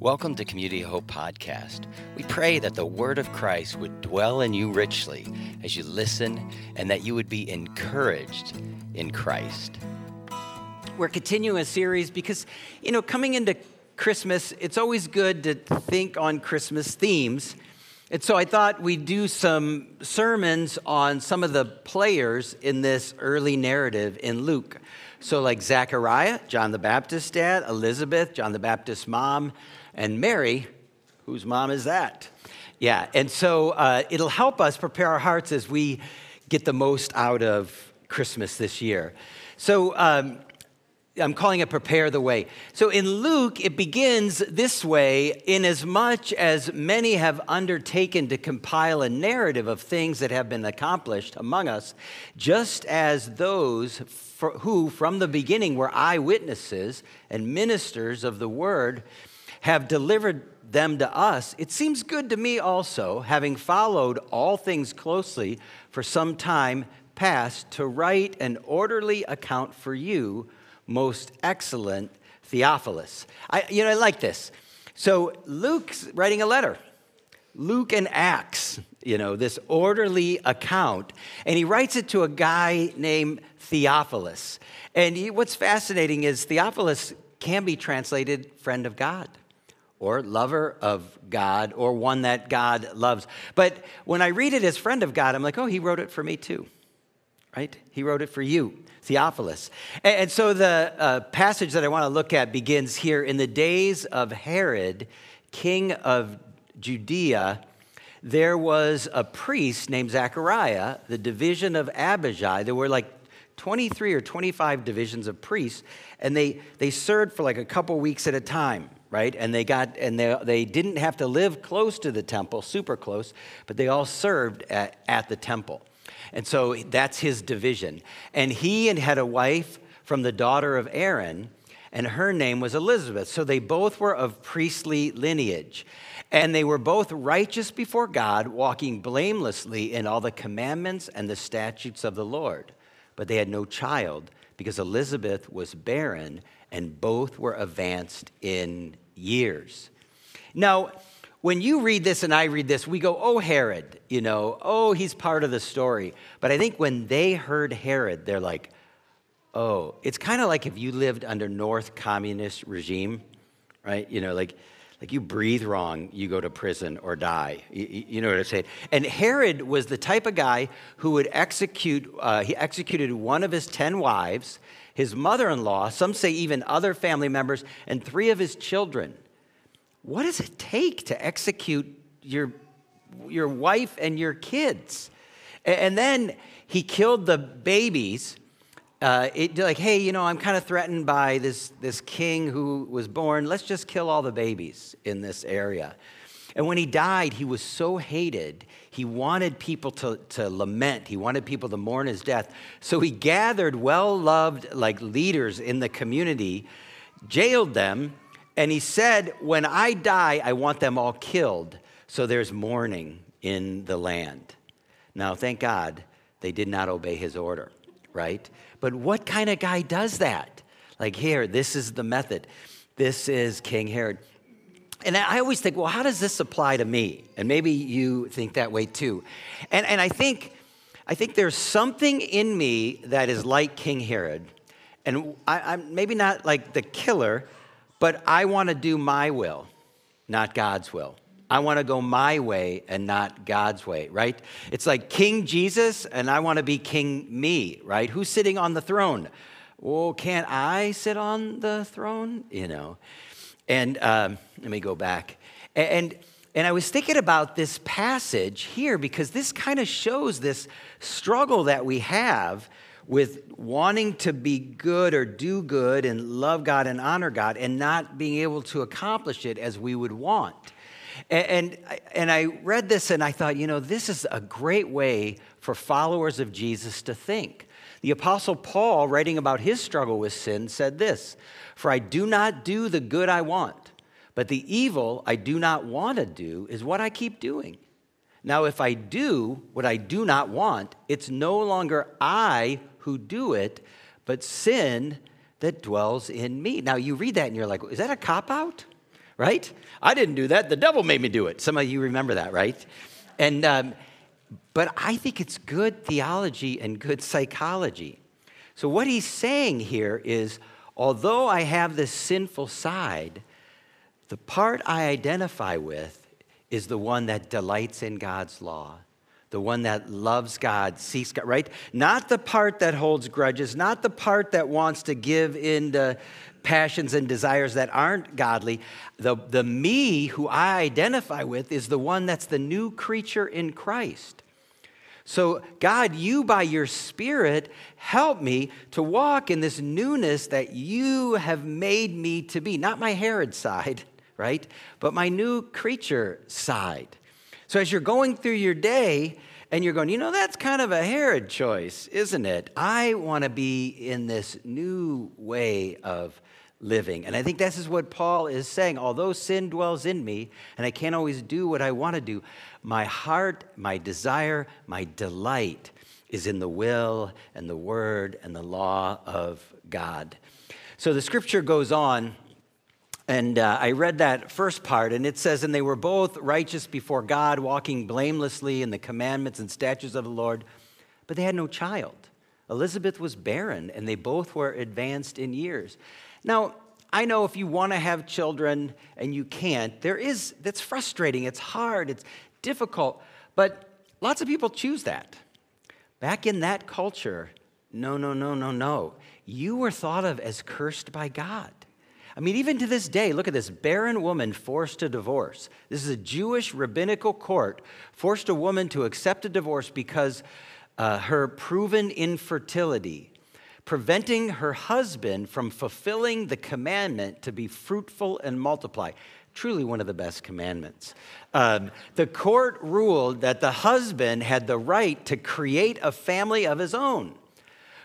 Welcome to Community Hope Podcast. We pray that the word of Christ would dwell in you richly as you listen and that you would be encouraged in Christ. We're continuing a series because, you know, coming into Christmas, it's always good to think on Christmas themes. And so I thought we'd do some sermons on some of the players in this early narrative in Luke. So, like Zechariah, John the Baptist's dad, Elizabeth, John the Baptist's mom, and Mary, whose mom is that? Yeah, and so uh, it'll help us prepare our hearts as we get the most out of Christmas this year. So um, I'm calling it Prepare the Way. So in Luke, it begins this way in as much as many have undertaken to compile a narrative of things that have been accomplished among us, just as those for, who from the beginning were eyewitnesses and ministers of the word have delivered them to us, it seems good to me also, having followed all things closely for some time past, to write an orderly account for you, most excellent Theophilus. I, you know, I like this. So Luke's writing a letter. Luke and Acts, you know, this orderly account. And he writes it to a guy named Theophilus. And he, what's fascinating is Theophilus can be translated friend of God or lover of God or one that God loves. But when I read it as friend of God, I'm like, oh, he wrote it for me too, right? He wrote it for you, Theophilus. And, so the uh, passage that I want to look at begins here in the days of Herod, king of Judea. There was a priest named Zechariah, the division of Abijah. There were like 23 or 25 divisions of priests, and they, they served for like a couple weeks at a time right? And they got and they, they didn't have to live close to the temple, super close, but they all served at, at the temple. And so that's his division. And he and had a wife from the daughter of Aaron, and her name was Elizabeth. So they both were of priestly lineage. And they were both righteous before God, walking blamelessly in all the commandments and the statutes of the Lord. But they had no child because Elizabeth was barren and both were advanced in years. Now, when you read this and I read this, we go, oh, Herod, you know, oh, he's part of the story. But I think when they heard Herod, they're like, oh, it's kind of like if you lived under North Communist regime, right? You know, like, like you breathe wrong, you go to prison or die. You, you know what I'm saying? And Herod was the type of guy who would execute, uh, he executed one of his 10 wives his mother in law, some say even other family members, and three of his children. What does it take to execute your, your wife and your kids? And then he killed the babies. Uh, it, like, hey, you know, I'm kind of threatened by this, this king who was born. Let's just kill all the babies in this area. And when he died, he was so hated, he wanted people to, to lament. He wanted people to mourn his death. So he gathered well loved like leaders in the community, jailed them, and he said, When I die, I want them all killed. So there's mourning in the land. Now, thank God they did not obey his order, right? But what kind of guy does that? Like, here, this is the method. This is King Herod. And I always think, well, how does this apply to me? And maybe you think that way too. And, and I, think, I think there's something in me that is like King Herod. And I, am maybe not like the killer, but I want to do my will, not God's will. I want to go my way and not God's way, right? It's like King Jesus, and I want to be King me, right? Who's sitting on the throne? Well, can't I sit on the throne? You know. And um, let me go back. And, and I was thinking about this passage here because this kind of shows this struggle that we have with wanting to be good or do good and love God and honor God and not being able to accomplish it as we would want. And, and, and I read this and I thought, you know, this is a great way for followers of Jesus to think. The Apostle Paul, writing about his struggle with sin, said this For I do not do the good I want, but the evil I do not want to do is what I keep doing. Now, if I do what I do not want, it's no longer I who do it, but sin that dwells in me. Now, you read that and you're like, is that a cop out? right? I didn't do that. The devil made me do it. Some of you remember that, right? And, um, but I think it's good theology and good psychology. So, what he's saying here is although I have this sinful side, the part I identify with is the one that delights in God's law, the one that loves God, seeks God, right? Not the part that holds grudges, not the part that wants to give in to passions and desires that aren't godly. The, the me who I identify with is the one that's the new creature in Christ. So, God, you by your Spirit help me to walk in this newness that you have made me to be. Not my Herod side, right? But my new creature side. So, as you're going through your day and you're going, you know, that's kind of a Herod choice, isn't it? I want to be in this new way of living. And I think this is what Paul is saying. Although sin dwells in me and I can't always do what I want to do, my heart, my desire, my delight is in the will and the word and the law of God. So the scripture goes on. And uh, I read that first part, and it says, And they were both righteous before God, walking blamelessly in the commandments and statutes of the Lord, but they had no child. Elizabeth was barren, and they both were advanced in years. Now, I know if you want to have children and you can't, there is, that's frustrating, it's hard, it's difficult, but lots of people choose that. Back in that culture, no, no, no, no, no. You were thought of as cursed by God. I mean, even to this day, look at this barren woman forced to divorce. This is a Jewish rabbinical court forced a woman to accept a divorce because uh, her proven infertility preventing her husband from fulfilling the commandment to be fruitful and multiply. Truly, one of the best commandments. Um, the court ruled that the husband had the right to create a family of his own.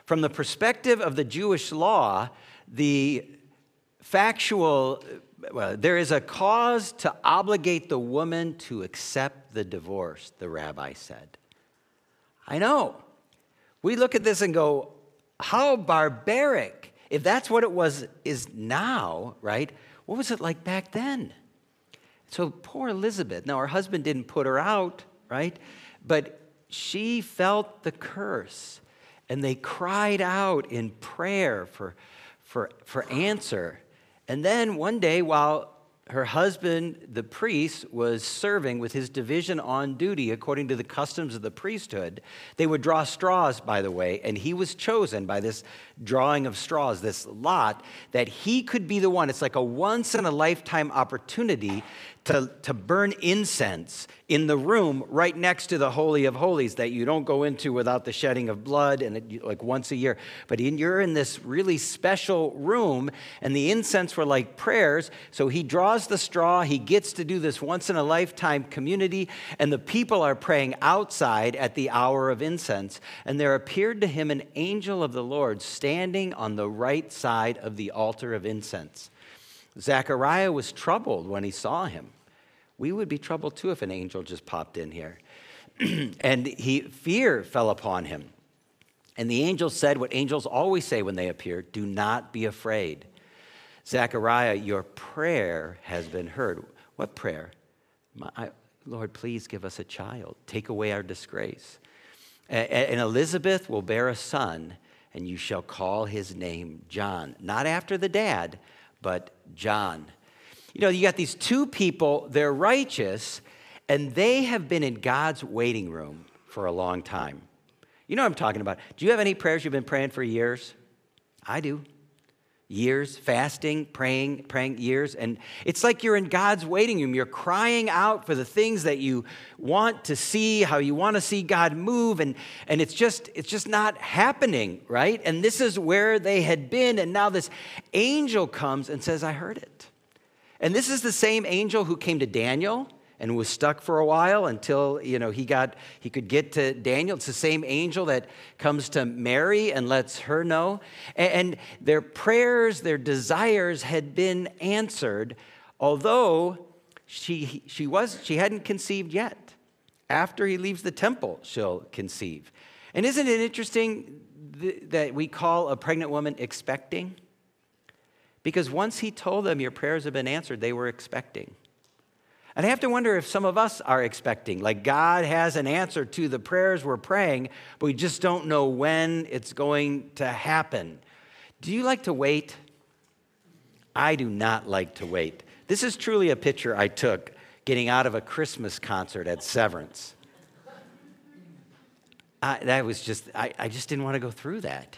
From the perspective of the Jewish law, the factual, well, there is a cause to obligate the woman to accept the divorce, the rabbi said. I know. We look at this and go, how barbaric. If that's what it was is now, right? What was it like back then? So poor Elizabeth. Now her husband didn't put her out, right? But she felt the curse. And they cried out in prayer for, for, for answer. And then one day, while her husband, the priest, was serving with his division on duty according to the customs of the priesthood. They would draw straws, by the way, and he was chosen by this drawing of straws, this lot, that he could be the one. It's like a once in a lifetime opportunity to, to burn incense in the room right next to the Holy of Holies that you don't go into without the shedding of blood and it, like once a year. But in, you're in this really special room, and the incense were like prayers. So he draws the straw, he gets to do this once in a lifetime community, and the people are praying outside at the hour of incense. And there appeared to him an angel of the Lord standing on the right side of the altar of incense. Zechariah was troubled when he saw him. We would be troubled too if an angel just popped in here. and he fear fell upon him. And the angel said what angels always say when they appear do not be afraid. Zechariah, your prayer has been heard. What prayer? My, I, Lord, please give us a child. Take away our disgrace. And Elizabeth will bear a son, and you shall call his name John. Not after the dad, but John. You know, you got these two people, they're righteous, and they have been in God's waiting room for a long time. You know what I'm talking about. Do you have any prayers you've been praying for years? I do. Years, fasting, praying, praying years. And it's like you're in God's waiting room. You're crying out for the things that you want to see, how you want to see God move, and, and it's just it's just not happening, right? And this is where they had been, and now this angel comes and says, I heard it. And this is the same angel who came to Daniel and was stuck for a while until you know he got he could get to Daniel. It's the same angel that comes to Mary and lets her know. And their prayers, their desires had been answered, although she she was she hadn't conceived yet. After he leaves the temple, she'll conceive. And isn't it interesting that we call a pregnant woman expecting? Because once he told them your prayers have been answered, they were expecting. And I have to wonder if some of us are expecting, like God has an answer to the prayers we're praying, but we just don't know when it's going to happen. Do you like to wait? I do not like to wait. This is truly a picture I took getting out of a Christmas concert at Severance. I, that was just, I, I just didn't want to go through that.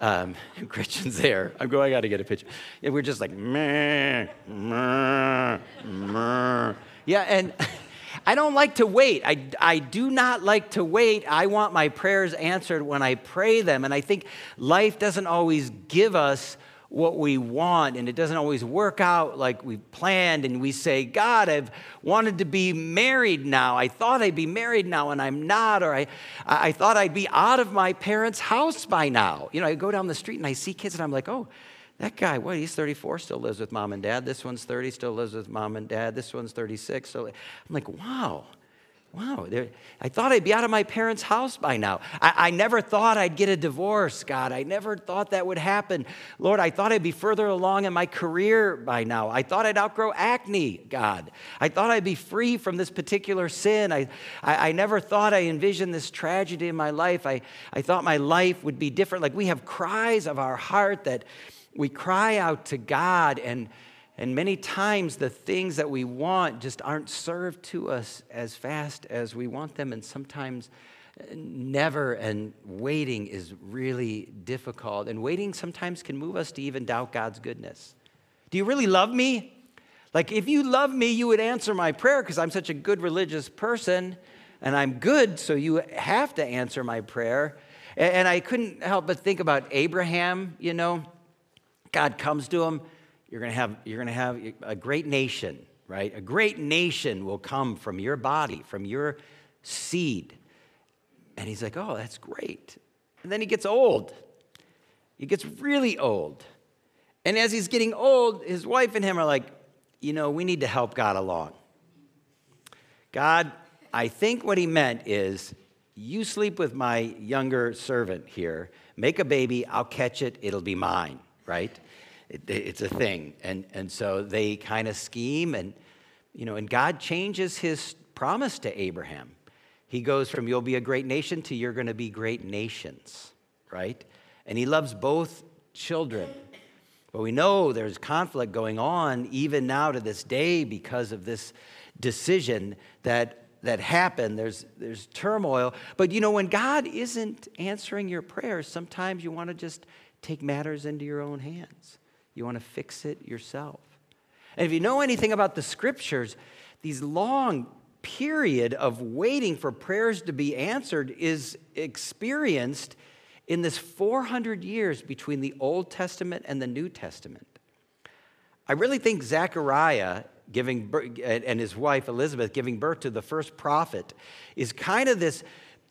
Um, Gretchen's there. I'm going, I got to get a picture. And we're just like, meh, meh, meh. Yeah, and I don't like to wait. I, I do not like to wait. I want my prayers answered when I pray them. And I think life doesn't always give us what we want and it doesn't always work out like we planned and we say god i've wanted to be married now. I thought i'd be married now and i'm not or i, I thought i'd be out of my parents house by now. You know i go down the street and i see kids and i'm like oh that guy what he's 34 still lives with mom and dad. This one's 30 still lives with mom and dad. This one's 36 so i'm like wow Wow, I thought I'd be out of my parents' house by now. I, I, never thought I'd get a divorce, God. I never thought that would happen. Lord, I thought I'd be further along in my career by now. I thought I'd outgrow acne, God. I thought I'd be free from this particular sin. I, I, I never thought I envisioned this tragedy in my life. I, I thought my life would be different. Like we have cries of our heart that we cry out to God and and many times the things that we want just aren't served to us as fast as we want them. And sometimes uh, never and waiting is really difficult. And waiting sometimes can move us to even doubt God's goodness. Do you really love me? Like, if you love me, you would answer my prayer because I'm such a good religious person and I'm good, so you have to answer my prayer. And I couldn't help but think about Abraham, you know. God comes to him you're going to have, you're going to have a great nation, right? A great nation will come from your body, from your seed. And he's like, oh, that's great. And then he gets old. He gets really old. And as he's getting old, his wife and him are like, you know, we need to help God along. God, I think what he meant is, you sleep with my younger servant here, make a baby, I'll catch it, it'll be mine, right? It, it's a thing. And, and so they kind of scheme, and, you know, and God changes his promise to Abraham. He goes from you'll be a great nation to you're going to be great nations, right? And he loves both children. But we know there's conflict going on even now to this day because of this decision that that happened. There's there's turmoil. But you know, when God isn't answering your prayers, sometimes you want to just take matters into your own hands. You want to fix it yourself. And if you know anything about the scriptures, these long period of waiting for prayers to be answered is experienced in this 400 years between the Old Testament and the New Testament. I really think Zechariah giving birth, and his wife Elizabeth giving birth to the first prophet is kind of this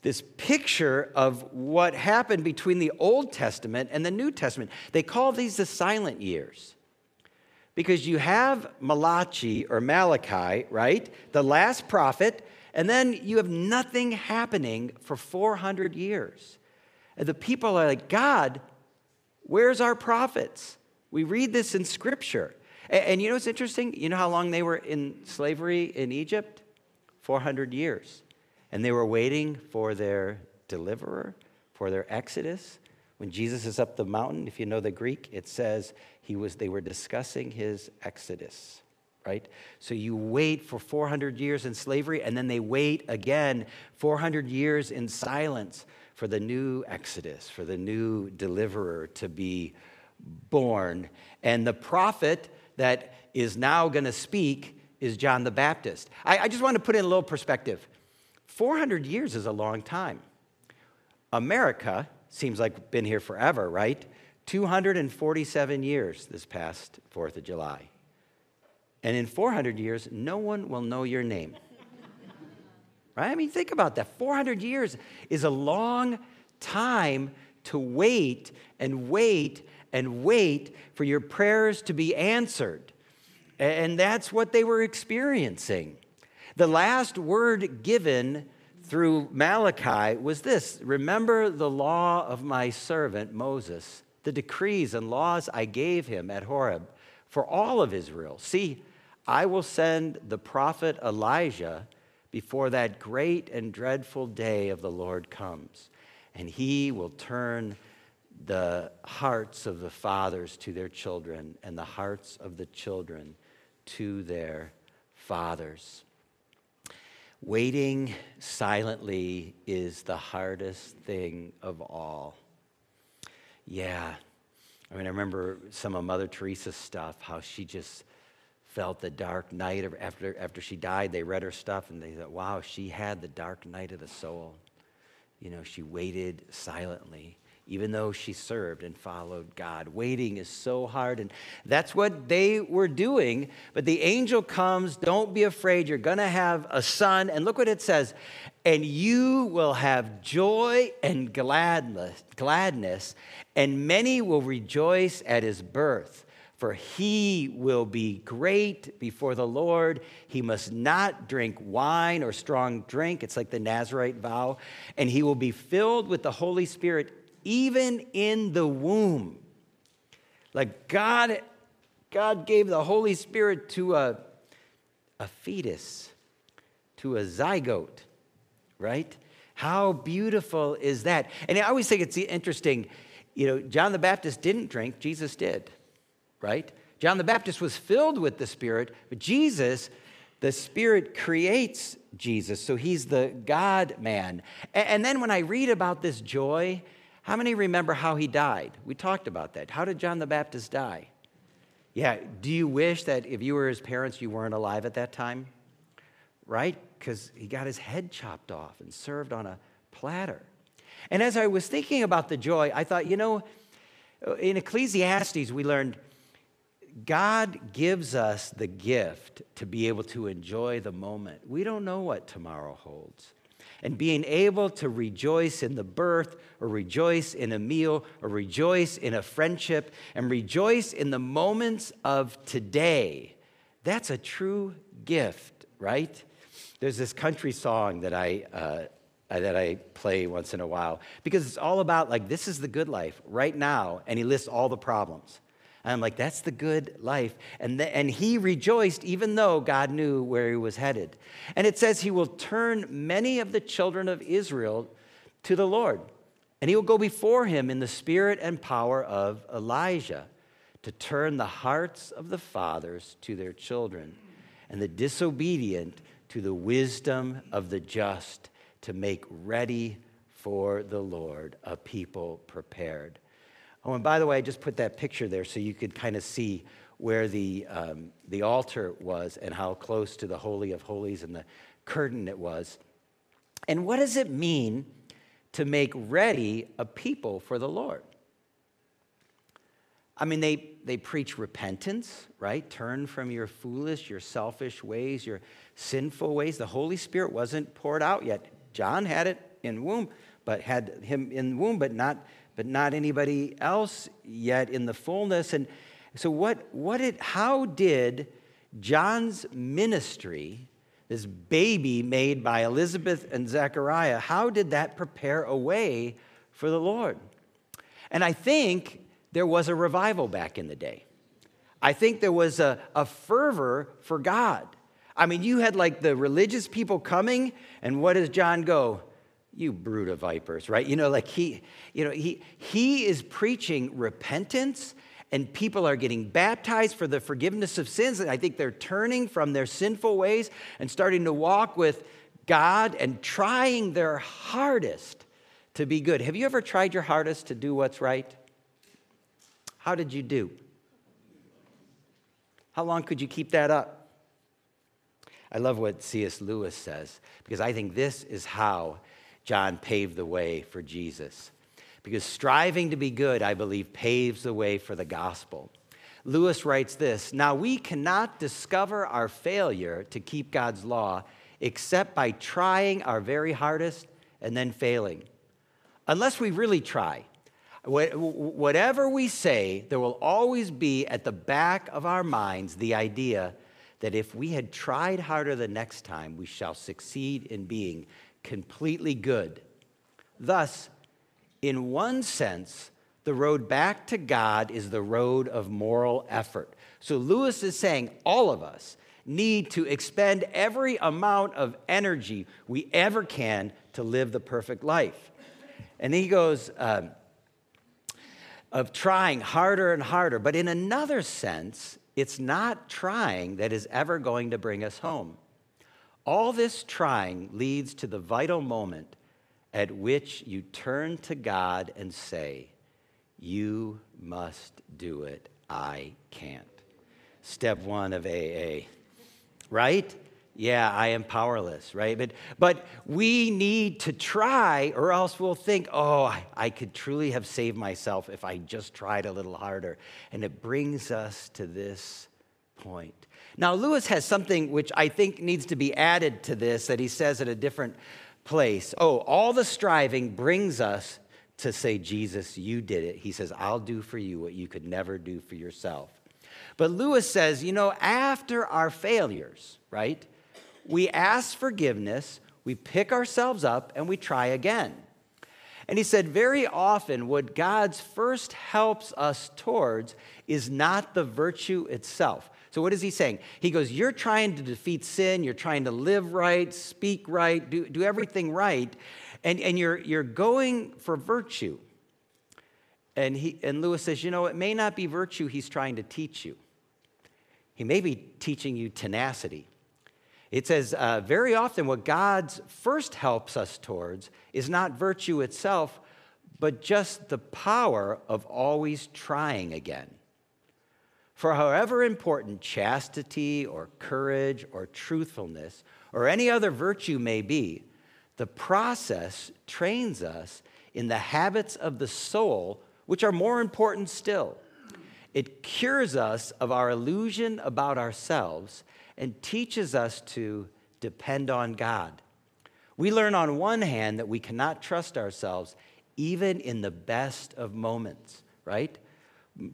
this picture of what happened between the Old Testament and the New Testament. They call these the silent years because you have Malachi or Malachi, right? The last prophet, and then you have nothing happening for 400 years. And the people are like, God, where's our prophets? We read this in Scripture. And, you know what's interesting? You know how long they were in slavery in Egypt? 400 years and they were waiting for their deliverer, for their exodus. When Jesus is up the mountain, if you know the Greek, it says he was, they were discussing his exodus, right? So you wait for 400 years in slavery, and then they wait again 400 years in silence for the new exodus, for the new deliverer to be born. And the prophet that is now going to speak is John the Baptist. I, I just want to put in a little perspective. 400 years is a long time. America seems like been here forever, right? 247 years this past 4th of July. And in 400 years, no one will know your name. right? I mean, think about that. 400 years is a long time to wait and wait and wait for your prayers to be answered. And that's what they were experiencing. The last word given through Malachi was this Remember the law of my servant Moses, the decrees and laws I gave him at Horeb for all of Israel. See, I will send the prophet Elijah before that great and dreadful day of the Lord comes, and he will turn the hearts of the fathers to their children and the hearts of the children to their fathers. Waiting silently is the hardest thing of all. Yeah. I mean, I remember some of Mother Teresa's stuff, how she just felt the dark night after, after she died. They read her stuff and they thought, wow, she had the dark night of the soul. You know, she waited silently even though she served and followed God. Waiting is so hard, and that's what they were doing. But the angel comes, don't be afraid, you're gonna have a son. And look what it says, and you will have joy and gladness, gladness, and many will rejoice at his birth. For he will be great before the Lord. He must not drink wine or strong drink. It's like the Nazarite vow. And he will be filled with the Holy Spirit even in the womb. Like God, God gave the Holy Spirit to a, a fetus, to a zygote, right? How beautiful is that? And I always think it's interesting, you know, John the Baptist didn't drink, Jesus did, right? John the Baptist was filled with the Spirit, but Jesus, the Spirit creates Jesus, so he's the God man. And then when I read about this joy, how many remember how he died? We talked about that. How did John the Baptist die? Yeah, do you wish that if you were his parents, you weren't alive at that time? Right? Because he got his head chopped off and served on a platter. And as I was thinking about the joy, I thought, you know, in Ecclesiastes, we learned God gives us the gift to be able to enjoy the moment. We don't know what tomorrow holds and being able to rejoice in the birth or rejoice in a meal or rejoice in a friendship and rejoice in the moments of today, that's a true gift, right? There's this country song that I, uh, that I play once in a while because it's all about like, this is the good life right now, and he lists all the problems. I'm like, that's the good life. And, the, and he rejoiced even though God knew where he was headed. And it says he will turn many of the children of Israel to the Lord. And he will go before him in the spirit and power of Elijah to turn the hearts of the fathers to their children and the disobedient to the wisdom of the just to make ready for the Lord a people prepared. Oh, and by the way, I just put that picture there so you could kind of see where the, um, the altar was and how close to the Holy of Holies and the curtain it was. And what does it mean to make ready a people for the Lord? I mean, they, they preach repentance, right? Turn from your foolish, your selfish ways, your sinful ways. The Holy Spirit wasn't poured out yet. John had it in womb, but had him in womb, but not but not anybody else yet in the fullness. And so, what, what did, how did John's ministry, this baby made by Elizabeth and Zechariah, how did that prepare a way for the Lord? And I think there was a revival back in the day. I think there was a, a fervor for God. I mean, you had like the religious people coming, and what does John go? You brood of vipers, right? You know, like he, you know, he, he is preaching repentance and people are getting baptized for the forgiveness of sins. And I think they're turning from their sinful ways and starting to walk with God and trying their hardest to be good. Have you ever tried your hardest to do what's right? How did you do? How long could you keep that up? I love what C.S. Lewis says because I think this is how John paved the way for Jesus. Because striving to be good, I believe, paves the way for the gospel. Lewis writes this Now we cannot discover our failure to keep God's law except by trying our very hardest and then failing. Unless we really try. Whatever we say, there will always be at the back of our minds the idea that if we had tried harder the next time, we shall succeed in being completely good. Thus, in one sense, the road back to God is the road of moral effort. So Lewis is saying all of us need to expend every amount of energy we ever can to live the perfect life. And he goes, um, of trying harder and harder. But in another sense, it's not trying that is ever going to bring us home. All this trying leads to the vital moment at which you turn to God and say, You must do it. I can't. Step one of AA, right? Yeah, I am powerless, right? But, but we need to try, or else we'll think, oh, I, I could truly have saved myself if I just tried a little harder. And it brings us to this point. Now, Lewis has something which I think needs to be added to this that he says at a different place. Oh, all the striving brings us to say, Jesus, you did it. He says, I'll do for you what you could never do for yourself. But Lewis says, you know, after our failures, right? we ask forgiveness, we pick ourselves up, and we try again. And he said, very often, what God's first helps us towards is not the virtue itself. So, what is he saying? He goes, You're trying to defeat sin, you're trying to live right, speak right, do, do everything right, and, and you're, you're going for virtue. And, he, and Lewis says, You know, it may not be virtue he's trying to teach you, he may be teaching you tenacity. It says, uh, very often what God's first helps us towards is not virtue itself, but just the power of always trying again. For however important chastity or courage or truthfulness or any other virtue may be, the process trains us in the habits of the soul, which are more important still. It cures us of our illusion about ourselves and teaches us to depend on God. We learn on one hand that we cannot trust ourselves even in the best of moments, right?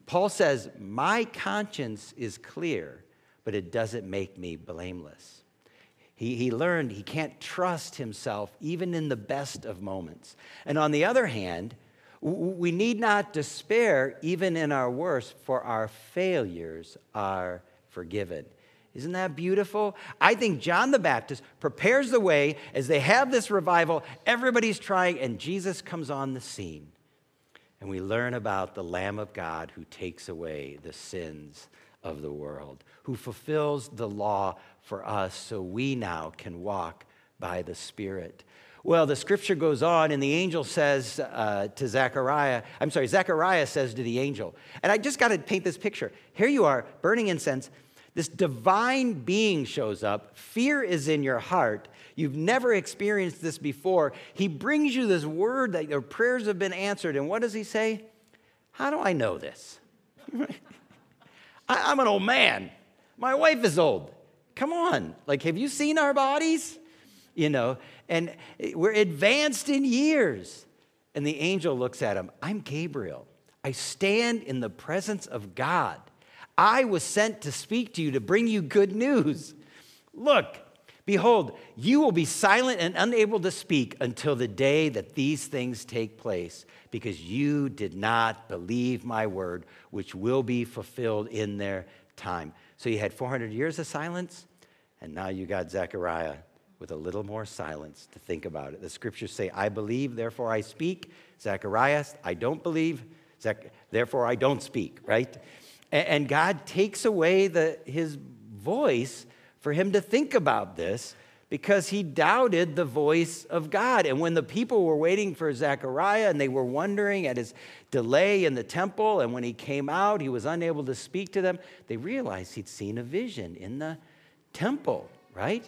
Paul says, My conscience is clear, but it doesn't make me blameless. He, he learned he can't trust himself even in the best of moments. And on the other hand, we need not despair even in our worst, for our failures are forgiven. Isn't that beautiful? I think John the Baptist prepares the way as they have this revival. Everybody's trying, and Jesus comes on the scene. And we learn about the Lamb of God who takes away the sins of the world, who fulfills the law for us so we now can walk by the Spirit. Well, the scripture goes on, and the angel says uh, to Zechariah, I'm sorry, Zechariah says to the angel, and I just got to paint this picture. Here you are, burning incense, this divine being shows up. Fear is in your heart. You've never experienced this before. He brings you this word that your prayers have been answered. And what does he say? How do I know this? I, am an old man. My wife is old. Come on. Like, have you seen our bodies? You know, and we're advanced in years. And the angel looks at him I'm Gabriel. I stand in the presence of God. I was sent to speak to you to bring you good news. Look, behold, you will be silent and unable to speak until the day that these things take place, because you did not believe my word, which will be fulfilled in their time. So you had 400 years of silence, and now you got Zechariah with a little more silence to think about it. The scriptures say, I believe, therefore I speak. Zechariah, I don't believe, Zech- therefore I don't speak, right? And God takes away the, his voice for him to think about this because he doubted the voice of God. And when the people were waiting for Zechariah and they were wondering at his delay in the temple, and when he came out, he was unable to speak to them, they realized he'd seen a vision in the temple, right?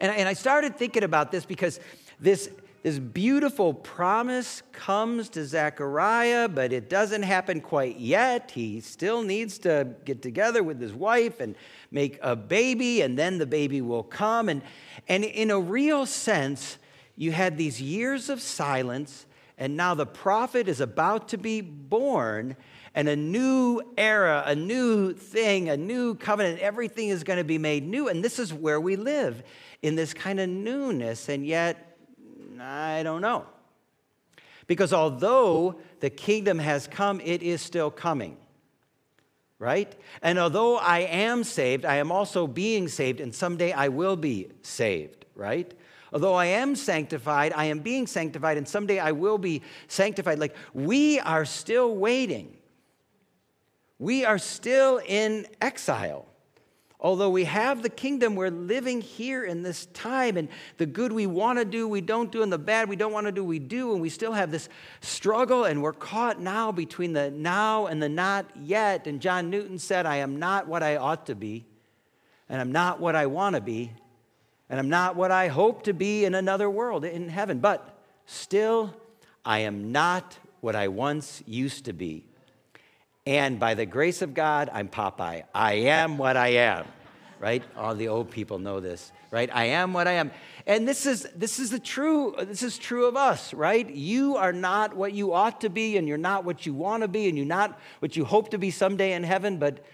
And, I started thinking about this because this this beautiful promise comes to Zechariah, but it doesn't happen quite yet. He still needs to get together with his wife and make a baby, and then the baby will come. And, and in a real sense, you had these years of silence, and now the prophet is about to be born, and a new era, a new thing, a new covenant, everything is going to be made new. And this is where we live in this kind of newness, and yet I don't know. Because although the kingdom has come, it is still coming. Right? And although I am saved, I am also being saved, and someday I will be saved, right? Although I am sanctified, I am being sanctified, and someday I will be sanctified. Like we are still waiting. We are still in exile. Although we have the kingdom, we're living here in this time, and the good we want to do, we don't do, and the bad we don't want to do, we do, and we still have this struggle, and we're caught now between the now and the not yet. And John Newton said, I am not what I ought to be, and I'm not what I want to be, and I'm not what I hope to be in another world, in heaven. But still, I am not what I once used to be. And by the grace of God, I'm Popeye. I am what I am, right? All the old people know this, right? I am what I am. And this is this is the true this is true of us, right? You are not what you ought to be and you're not what you want to be and you're not what you hope to be someday in heaven, but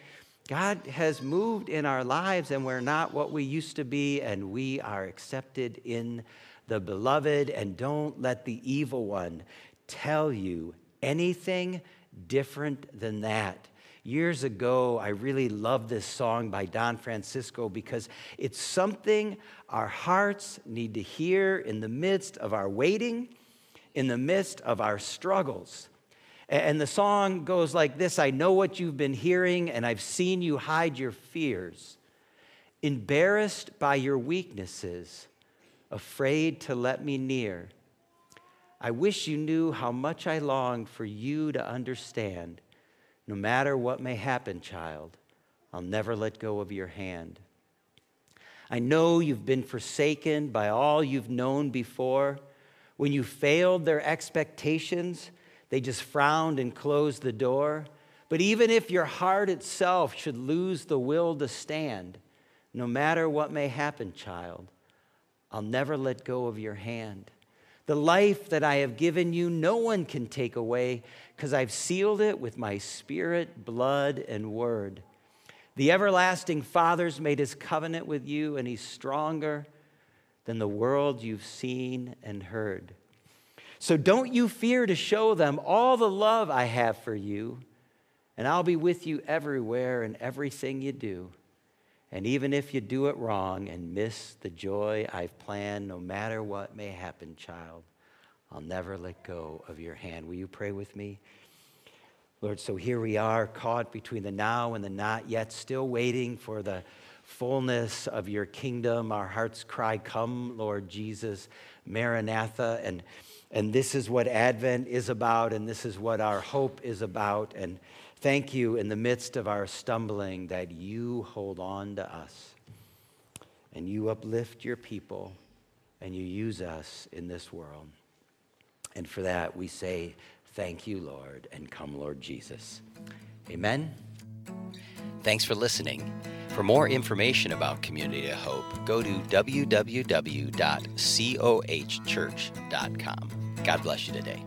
God has moved in our lives and we're not what we used to be, and we are accepted in the beloved. And don't let the evil one tell you anything different than that. Years ago, I really loved this song by Don Francisco because it's something our hearts need to hear in the midst of our waiting, in the midst of our struggles. And the song goes like this I know what you've been hearing, and I've seen you hide your fears. Embarrassed by your weaknesses, afraid to let me near. I wish you knew how much I long for you to understand. No matter what may happen, child, I'll never let go of your hand. I know you've been forsaken by all you've known before. When you failed their expectations, they just frowned and closed the door. But even if your heart itself should lose the will to stand, no matter what may happen, child, I'll never let go of your hand. The life that I have given you, no one can take away because I've sealed it with my spirit, blood, and word. The everlasting Father's made his covenant with you, and he's stronger than the world you've seen and heard. So don't you fear to show them all the love I have for you, and I'll be with you everywhere in everything you do. And even if you do it wrong and miss the joy I've planned, no matter what may happen, child, I'll never let go of your hand. Will you pray with me? Lord, so here we are, caught between the now and the not yet, still waiting for the fullness of your kingdom. Our hearts cry, Come, Lord Jesus, Maranatha. And and this is what Advent is about, and this is what our hope is about. And thank you in the midst of our stumbling that you hold on to us and you uplift your people and you use us in this world. And for that, we say, Thank you, Lord, and come, Lord Jesus. Amen. Thanks for listening. For more information about Community of Hope, go to www.cohchurch.com. God bless you today.